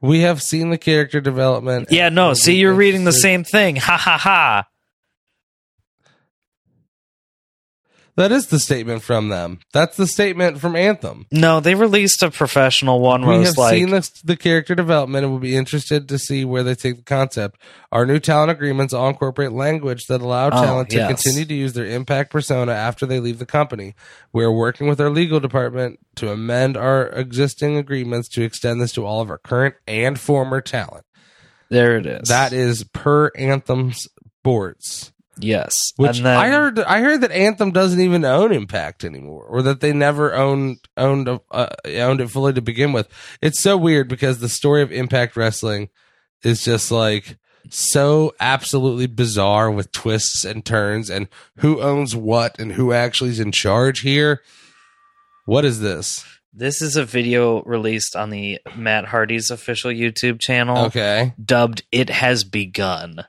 we have seen the character development. yeah, no, see you're reading the same thing. Ha ha ha. That is the statement from them. That's the statement from Anthem. No, they released a professional one We have like seen the, the character development and will be interested to see where they take the concept. Our new talent agreements all incorporate language that allow Oh, talent to continue to use their impact persona after they leave the company. We are working with our legal department to amend our existing agreements to extend this to all of our current and former talent. there it is. That is per Anthem's Sports. Yes. Which and then, I heard, I heard that Anthem doesn't even own Impact anymore, or that they never owned owned uh, owned it fully to begin with. It's so weird because the story of Impact Wrestling is just like so absolutely bizarre with twists and turns and who owns what and who actually is in charge here. What is this? This is a video released on the Matt Hardy's official YouTube channel Okay, dubbed It Has Begun.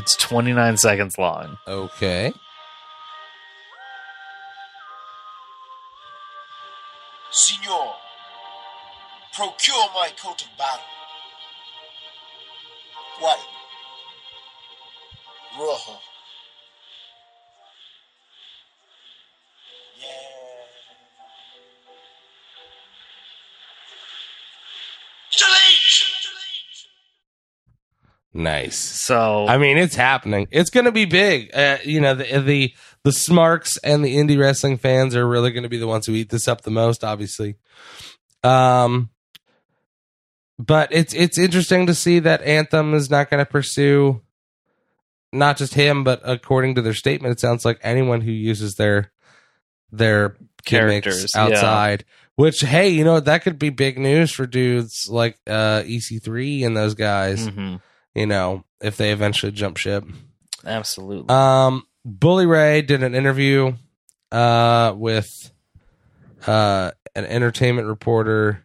It's 29 seconds long. okay. Signor, procure my coat of battle. White. Rojo. Yeah. Delete! Nice. So, I mean, it's happening. It's going to be big. Uh, you know, the the the Smarks and the indie wrestling fans are really going to be the ones who eat this up the most, obviously. Um, but it's it's interesting to see that Anthem is not going to pursue not just him, but according to their statement, it sounds like anyone who uses their their Characters, yeah. outside. Which, hey, you know that could be big news for dudes like uh, EC3 and those guys Mhm. You know, if they eventually jump ship. absolutely. Um, Bully Ray did an interview uh, with uh, an entertainment reporter,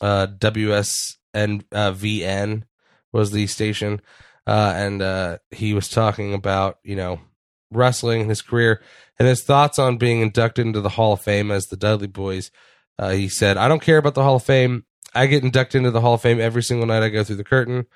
uh, WS and uh, VN was the station, uh, and uh, he was talking about you know wrestling, his career, and his thoughts on being inducted into the Hall of Fame as the Dudley Boys. Uh, he said, "I don't care about the Hall of Fame. I get inducted into the Hall of Fame every single night I go through the curtain.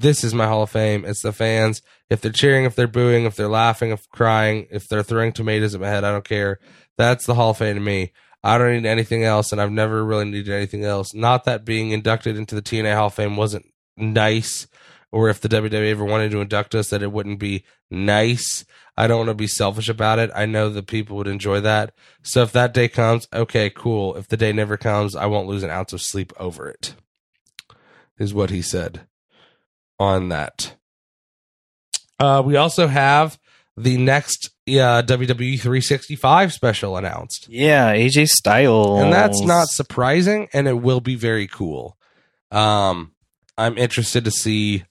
This is my Hall of Fame. It's the fans. If they're cheering, if they're booing, if they're laughing, if crying, if they're throwing tomatoes at my head, I don't care. That's the Hall of Fame to me. I don't need anything else, and I've never really needed anything else. Not that being inducted into the TNA Hall of Fame wasn't nice, or if the WWE ever wanted to induct us, that it wouldn't be nice. I don't want to be selfish about it. I know that people would enjoy that. So if that day comes, okay, cool. If the day never comes, I won't lose an ounce of sleep over it. Is what he said on that. Uh, we also have the next uh, WWE 365 special announced. Yeah, AJ Styles. And that's not surprising, and it will be very cool. Um, I'm interested to see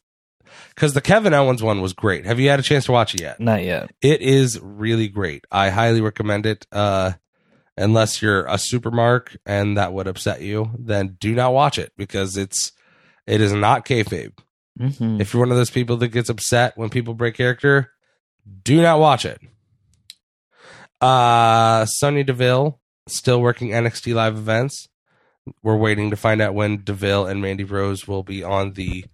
because the Kevin Owens one was great. Have you had a chance to watch it yet? Not yet. It is really great. I highly recommend it. Uh, unless you're a supermark and that would upset you, then do not watch it because it's it is not kayfabe. Mm-hmm. If you're one of those people that gets upset when people break character, do not watch it. Uh Sonya Deville still working NXT live events. We're waiting to find out when Deville and Mandy Rose will be on the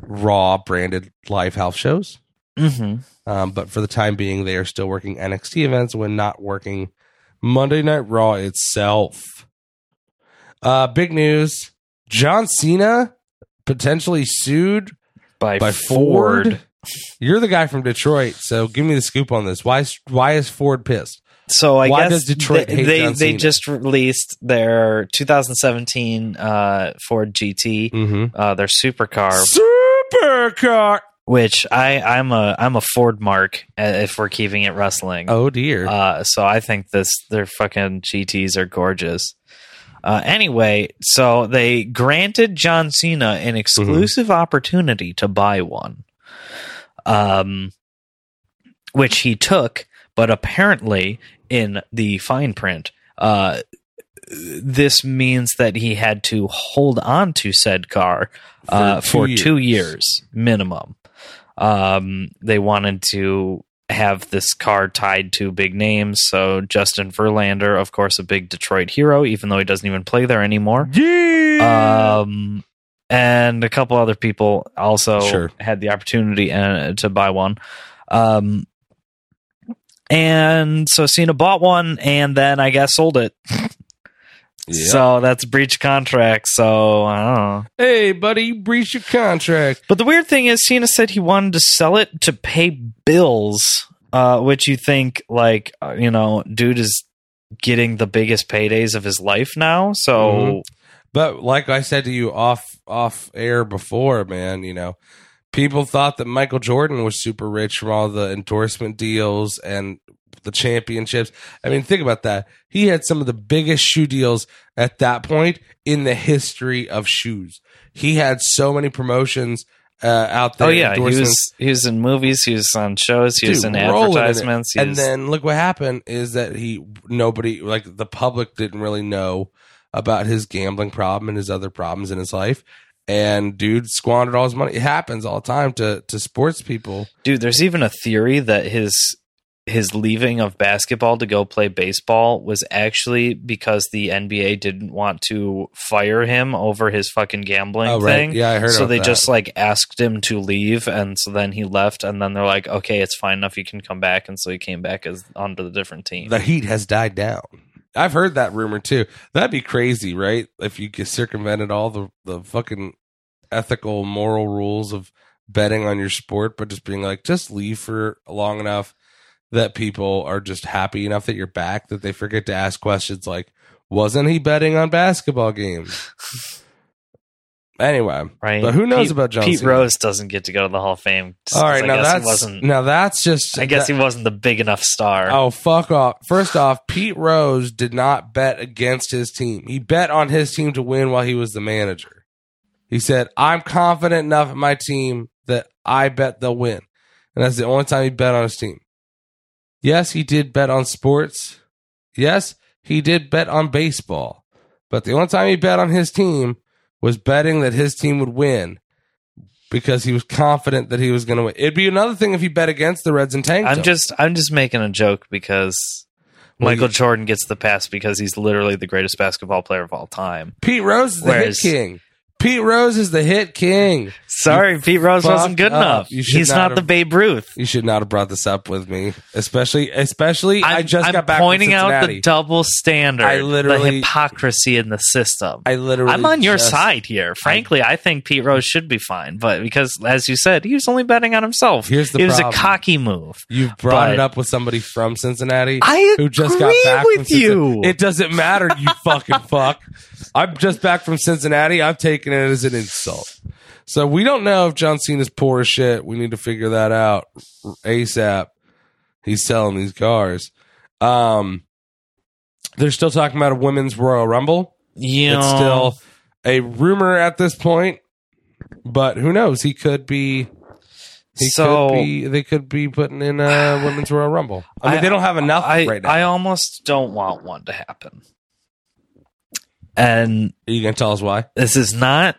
Raw branded live house shows. Mm-hmm. Um, but for the time being, they are still working NXT events when not working Monday Night Raw itself. Uh, big news: John Cena potentially sued By, by Ford. Ford. You're the guy from Detroit, so give me the scoop on this. Why? is- Why is Ford pissed? So I Why guess does Detroit they hate they, John they Cena? just released their 2017 uh, Ford GT, Mm-hmm. uh, their supercar, Supercar. which I I'm a I'm a Ford mark uh, if we're keeping it wrestling. Oh dear. Uh, so I think this their fucking GTS are gorgeous. Uh, anyway, so they granted John Cena an exclusive opportunity to buy one, um, which he took. But apparently, in the fine print, uh, this means that he had to hold on to said car uh, For for, two two years. years minimum. Um, they wanted to have this car tied to big names. So Justin Verlander, of course, a big Detroit hero, even though he doesn't even play there anymore. yeah. Um, and a couple other people also Sure. had the opportunity uh, to buy one. Um, and so Cena bought one and then I guess sold it. Yeah. So that's breach contract. So I don't know. hey, buddy, you breached your contract. But the weird thing is, Cena said he wanted to sell it to pay bills, uh, which you think, like, uh, you know, dude is getting the biggest paydays of his life now. So, Mhm. But like I said to you off off air before, man, you know, people thought that Michael Jordan was super rich from all the endorsement deals and the championships. I mean, think about that. He had some of the biggest shoe deals at that point in the history of shoes. He had so many promotions uh, out there. oh yeah, he was he was in movies, he was on shows, he was Dude, in in advertisements. he And was- then look what happened is that he nobody like the public didn't really know about his gambling problem and his other problems in his life. And dude squandered all his money. It happens all the time to to sports people. dude, there's even a theory that his his leaving of basketball to go play baseball was actually because the NBA didn't want to fire him over his fucking gambling Oh, right. thing. Yeah, I heard so they that. just like asked him to leave and so then he left and then they're like okay it's fine enough you can come back and so he came back as onto the different team The heat has died down. I've heard that rumor too. That'd be crazy, right? If you could circumvented all the the fucking ethical, moral rules of betting on your sport, but just being like, just leave for long enough that people are just happy enough that you're back that they forget to ask questions like, wasn't he betting on basketball games? anyway, right but who knows Pete- about John Pete Cena? Rose doesn't get to go to the Hall of Fame All right, all 'cause right, I now guess that's wasn't now that's just I guess that- he wasn't the big enough star Oh, fuck off. First off, Pete Rose did not bet against his team. He bet on his team to win while he was the manager. He said, I'm confident enough in my team that I bet they'll win. And that's the only time he bet on his team. Yes, he did bet on sports. Yes, he did bet on baseball. But the only time he bet on his team was betting that his team would win because he was confident that he was going to win. It'd be another thing if he bet against the Reds and tanked I'm them. just I'm just making a joke because Well, Michael you- Jordan gets the pass because he's literally the greatest basketball player of all time. Pete Rose is the Whereas- hit king. Pete Rose is the hit king. Sorry, Pete Rose wasn't good up. enough. You He's not not, have- the Babe Ruth. You should not have brought this up with me, especially especially I I'm- just I'm got back pointing out the double standard, I literally- the hypocrisy in the system. I literally I'm on your just- side here. Frankly, I, think Pete Rose should be fine, but because, as you said, he was only betting on himself. Here's the it was a cocky move. You brought it up with somebody from Cincinnati I who just got back with from Cincinnati. you. It doesn't matter, you fucking fuck. I'm just back from Cincinnati. I've taken it as an insult. So we don't know if John Cena's poor as shit. We need to figure that out ASAP. He's selling these cars. Um, they're still talking about a women's Royal Rumble. You It's still a rumor at this point, but who knows? He could be. He So- could be. They could be putting in a women's Royal Rumble. I mean, they don't have enough I, right now. I almost don't want one to happen. And Are you gonna tell us why? this is not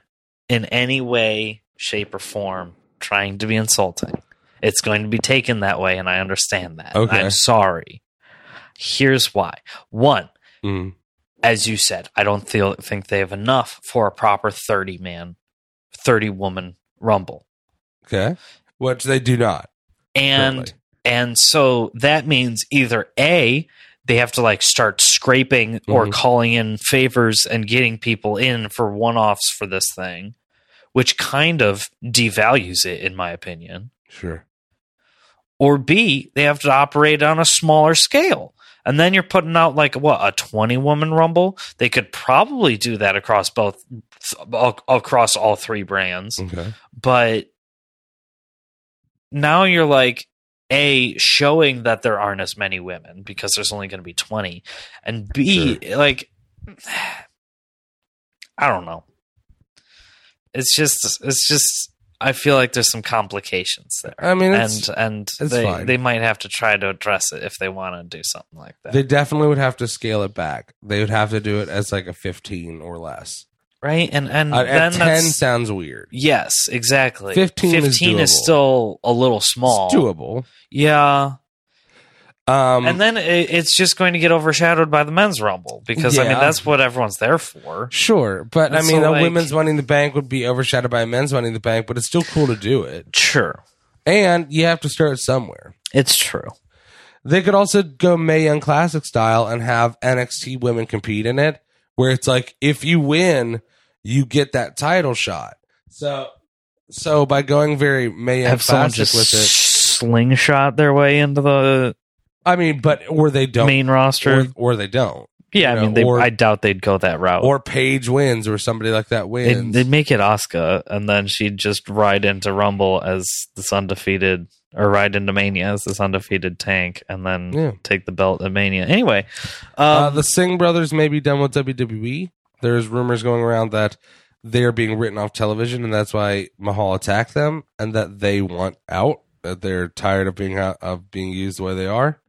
in any way, shape, or form trying to be insulting. It's going to be taken that way, and I understand that. Okay. I'm sorry. Here's why. One, Mm. as you said, I don't feel, think they have enough for a proper 30 man, 30 woman rumble. Okay, which they do not. And currently. and so that means either A, they have to like start scraping or Mhm. calling in favors and getting people in for one offs for this thing, which kind of devalues it, in my opinion. Sure. Or B, they have to operate on a smaller scale. And then you're putting out like what a 20 woman rumble. They could probably do that across both, across all three brands Okay. but now you're like a showing that there aren't as many women because there's only going to be 20 and b like i don't know it's just it's just i feel like there's some complications there I mean, it's, and and it's they, fine. they might have to try to address it if they want to do something like that they definitely would have to scale it back. They would have to do it as like a fifteen or less. Right and and Uh, then ten sounds weird. yes exactly 15 is 15 is doable. still a little small It's doable. yeah Um, and then it, it's just going to get overshadowed by the men's rumble because I mean that's what everyone's there for. Sure, but I mean, so, a like- women's Money in the Bank would be overshadowed by a men's Money in the Bank, but it's still cool to do it. Sure, And you have to start somewhere. it's true. They could also go Mae Young Classic style and have NXT women compete in it, where it's like if you win, you get that title shot. So, so by going very May Have someone just with it, slingshot their way into the I mean, but or they don't, main roster. or, or they don't, yeah, you I mean, know, they, or- I doubt they'd go that route. or Paige wins, or somebody like that they'd, wins. they'd make it Asuka, and then she'd just ride into Rumble as this undefeated, or ride into Mania as this undefeated tank, and then Yeah. take the belt at Mania. Anyway, um, uh, the Singh brothers may be done with WWE. There's rumors going around that they're being written off television, and that's why Mahal attacked them, and that they want out. That they're tired of being out, of being used the way they are.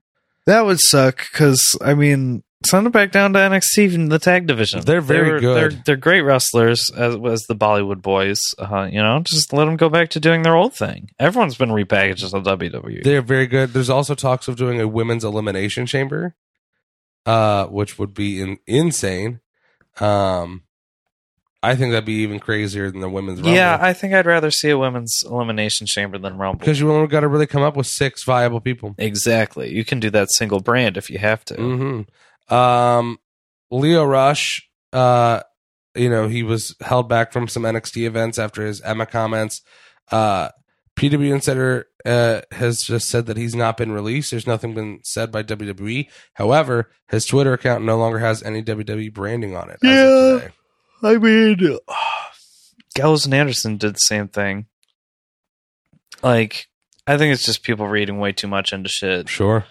That would suck because I mean, send it back down to NXT in the tag division. They're very They're- good. They're, they're great wrestlers as as the Bollywood boys. Uh, you know, just let them go back to doing their old thing. Everyone's been repackaged as a WWE. They're very good. There's also talks of doing a women's elimination chamber, uh, which would be in, insane. Um, I think that'd be even crazier than the women's rumble. yeah, I think I'd rather see a women's elimination chamber than Rumble. because you only got to really come up with six viable people. exactly, you can do that single brand if you have to. hmm Um, Lio Rush, uh, you know, he was held back from some NXT events after his Emma comments. Uh, PW Insider uh, has just said that he's not been released. There's nothing been said by WWE. However, his Twitter account no longer has any WWE branding on it. as of Yeah. today. I mean, Gallows and Anderson did the same thing. Like, I think it's just people reading way too much into shit. Sure.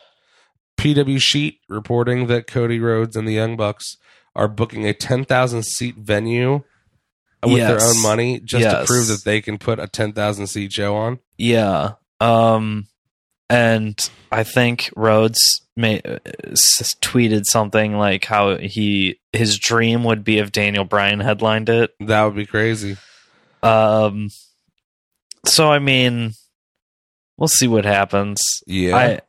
PW Sheet reporting that Cody Rhodes and the Young Bucks are booking a 10,000 seat venue with their own money just to prove that they can put a 10,000 seat show on. Yeah. Um and I think Rhodes may, uh, s- tweeted something like how he his dream would be if Daniel Bryan headlined it. That would be crazy. Um, so I mean, we'll see what happens. Yeah. I,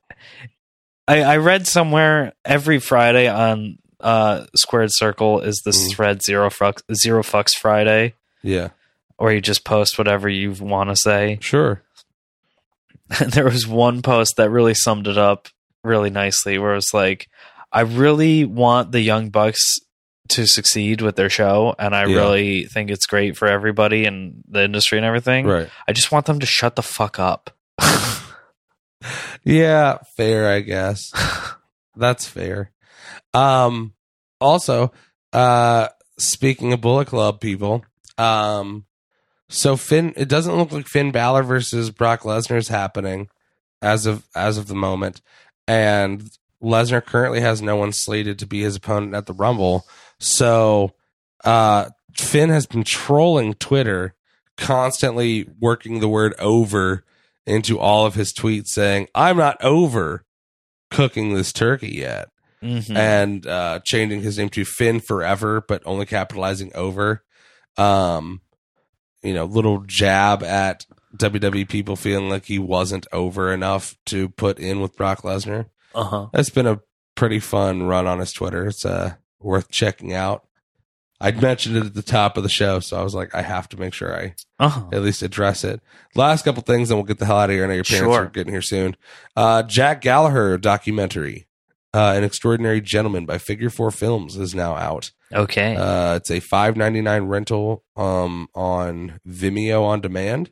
I I read somewhere every Friday on uh Squared Circle is this Mhm. thread zero fucks zero fucks Friday, yeah. where you just post whatever you want to say. Sure. And there was one post that really summed it up really nicely, where it's like, I really want the Young Bucks to succeed with their show, and I Yeah. really think it's great for everybody and the industry and everything. Right. I just want them to shut the fuck up. Yeah, fair, I guess. That's fair. Um also, uh speaking of Bullet Club people, um so Finn it doesn't look like Finn Balor versus Brock Lesnar is happening as of as of the moment. And Lesnar currently has no one slated to be his opponent at the Rumble. So uh Finn has been trolling Twitter, constantly working the word over into all of his tweets saying, I'm not over cooking this turkey yet. Mhm. And uh, changing his name to Finn Forever, but only capitalizing over. Um, you know, little jab at WWE people feeling like he wasn't over enough to put in with Brock Lesnar. Uh-huh. That's been a pretty fun run on his Twitter. It's uh, worth checking out. I'd mentioned it at the top of the show, so I was like, I have to make sure I Uh-huh. at least address it. Last couple things, then we'll get the hell out of here. I know your parents Sure. are getting here soon. Uh, Jack Gallagher documentary, uh, "An Extraordinary Gentleman" by Figure Four Films is now out. Okay. Uh, it's a five ninety nine rental um, on Vimeo on demand,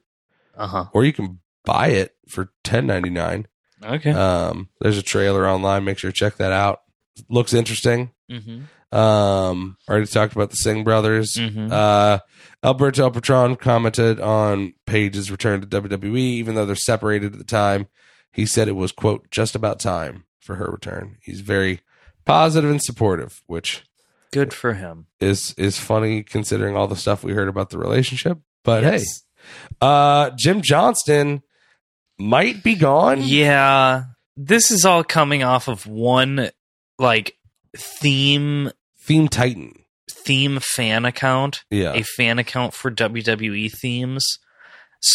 Uh-huh. or you can buy it for ten ninety nine. Okay. Um, there's a trailer online. Make sure to check that out. Looks interesting. mm-hmm. Um, already talked about the Singh brothers. Mm-hmm. Uh, Alberto El Patron commented on Paige's return to WWE, even though they're separated at the time. He said it was, quote, just about time for her return. He's very positive and supportive, which Good for him. is is funny considering all the stuff we heard about the relationship. But Yes. hey, uh, Jim Johnston might be gone. Yeah. This is all coming off of one like theme Theme Titan. theme fan account, Yeah. a fan account for WWE themes.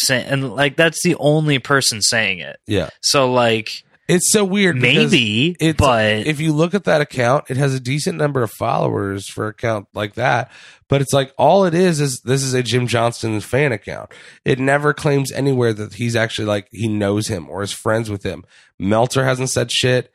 And like that's the only person saying it. Yeah. So like It's so weird. maybe, it's- but if you look at that account, it has a decent number of followers for an account like that. But it's like all it is is this is a Jim Johnston fan account. It never claims anywhere that he's actually like he knows him or is friends with him. Melter hasn't said shit.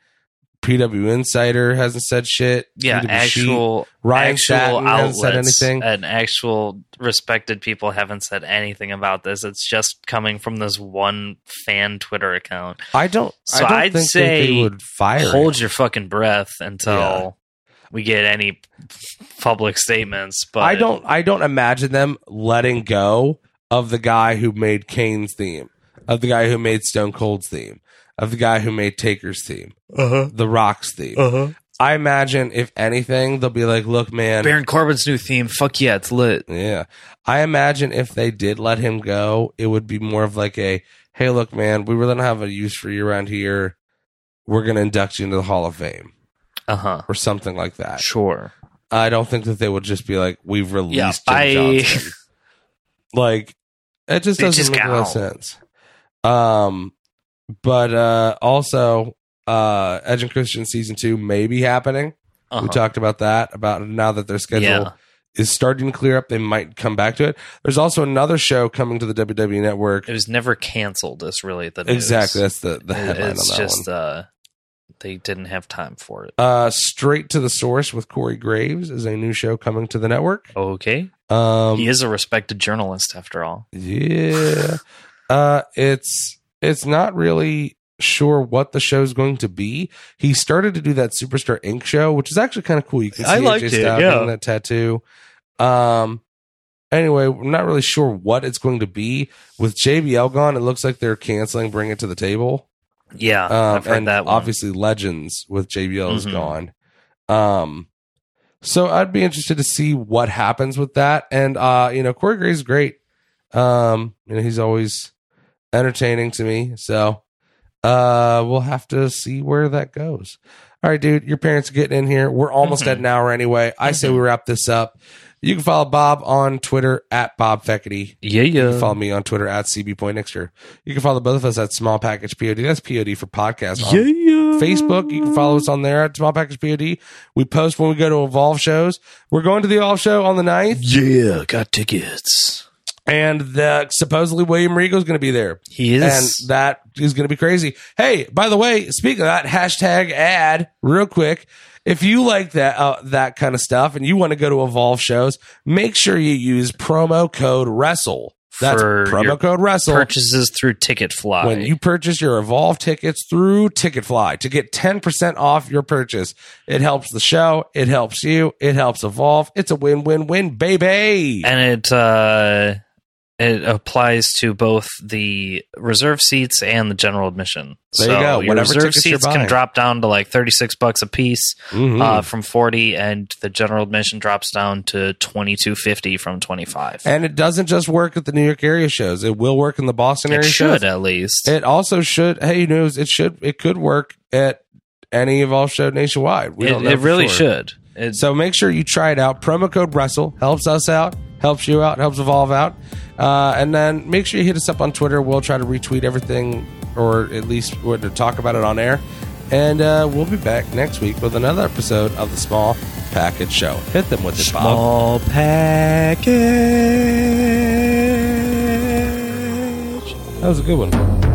PW Insider hasn't said shit. yeah, PW actual Ryan actual Satin hasn't said anything. and actual respected people haven't said anything about this. It's just coming from this one fan Twitter account. I don't. So I think say they would fire. Hold him. your fucking breath until Yeah. we get any public statements. But I don't. I don't imagine them letting go of the guy who made Kane's theme, of the guy who made Stone Cold's theme, of the guy who made Taker's theme, Uh-huh. the Rock's theme. Uh-huh. I imagine if anything, they'll be like, "Look, man." Baron Corbin's new theme. Fuck yeah, it's lit. yeah, I imagine if they did let him go, it would be more of like a, "Hey, look, man, we really don't have a use for you around here. We're going to induct you into the Hall of Fame Uh huh. or something like that." Sure. I don't think that they would just be like, "We've released Yeah, Jim I- Johnson." like, it just doesn't just make a lot of sense. Um, but uh, also, uh, Edge and Christian season two may be happening. We Uh-huh. talked about that. About now that their schedule Yeah. is starting to clear up, they might come back to it. There's also another show coming to the WWE Network. It was never canceled. Is really the news. Exactly, that's the the headline it's on that just one. uh, they didn't have time for it. Uh, Straight to the Source with Corey Graves is a new show coming to the network. Okay, Um, he is a respected journalist after all. Yeah. Uh it's it's not really sure what the show's going to be. He started to do that Superstar Ink show, which is actually kind of cool. You can see I liked AJ it, Styles yeah. that tattoo. Um anyway, we're not really sure what it's going to be. With JBL gone, it looks like they're canceling Bring It to the Table. Yeah, Um I've heard and that one. obviously Legends with JBL is Mhm. gone. Um so I'd be interested to see what happens with that. And uh, you know, Corey Gray's great. Um, you know, he's always entertaining to me. So Uh, we'll have to see where that goes. All right, dude, your parents are getting in here. We're almost Mm-hmm. at an hour anyway. I say we wrap this up. You can follow Bob on Twitter at Bob Feckety. Yeah, You can yeah. follow me on Twitter at CB Poindexter. You can follow both of us at Small Package POD. That's POD for podcast. On Yeah, yeah. Facebook, you can follow us on there at Small Package POD. We post when we go to Evolve shows. We're going to the Evolve show on the 9th, Yeah, got tickets. And the, supposedly William Regal is going to be there. He is. And that is going to be crazy. Hey, by the way, speaking of that, hashtag ad real quick. If you like that uh, that kind of stuff and you want to go to Evolve shows, make sure you use promo code WRESTLE. That's For promo code WRESTLE. Purchases through Ticketfly. when you purchase your Evolve tickets through Ticketfly to get 10% off your purchase. It helps the show. It helps you. It helps Evolve. It's a win-win-win, baby. and it uh, it applies to both the reserve seats and the general admission. There you so go. Your Whatever reserve seats can drop down to like thirty six bucks a piece Mhm. uh, from forty, and the general admission drops down to twenty two fifty from twenty five. and it doesn't just work at the New York area shows. It will work in the Boston It area should shows. at least. It also should. Hey, news. It should. It could work at any Evolve show nationwide. We It, don't know it really sure. should. It, So make sure you try it out. Promo code Wrestle helps us out, helps you out, helps Evolve out. Uh, and then make sure you hit us up on Twitter. We'll try to retweet everything, or at least to talk about it on air. And uh, we'll be back next week with another episode of the Small Package Show. Hit them with it, Bob. small package. That was a good one.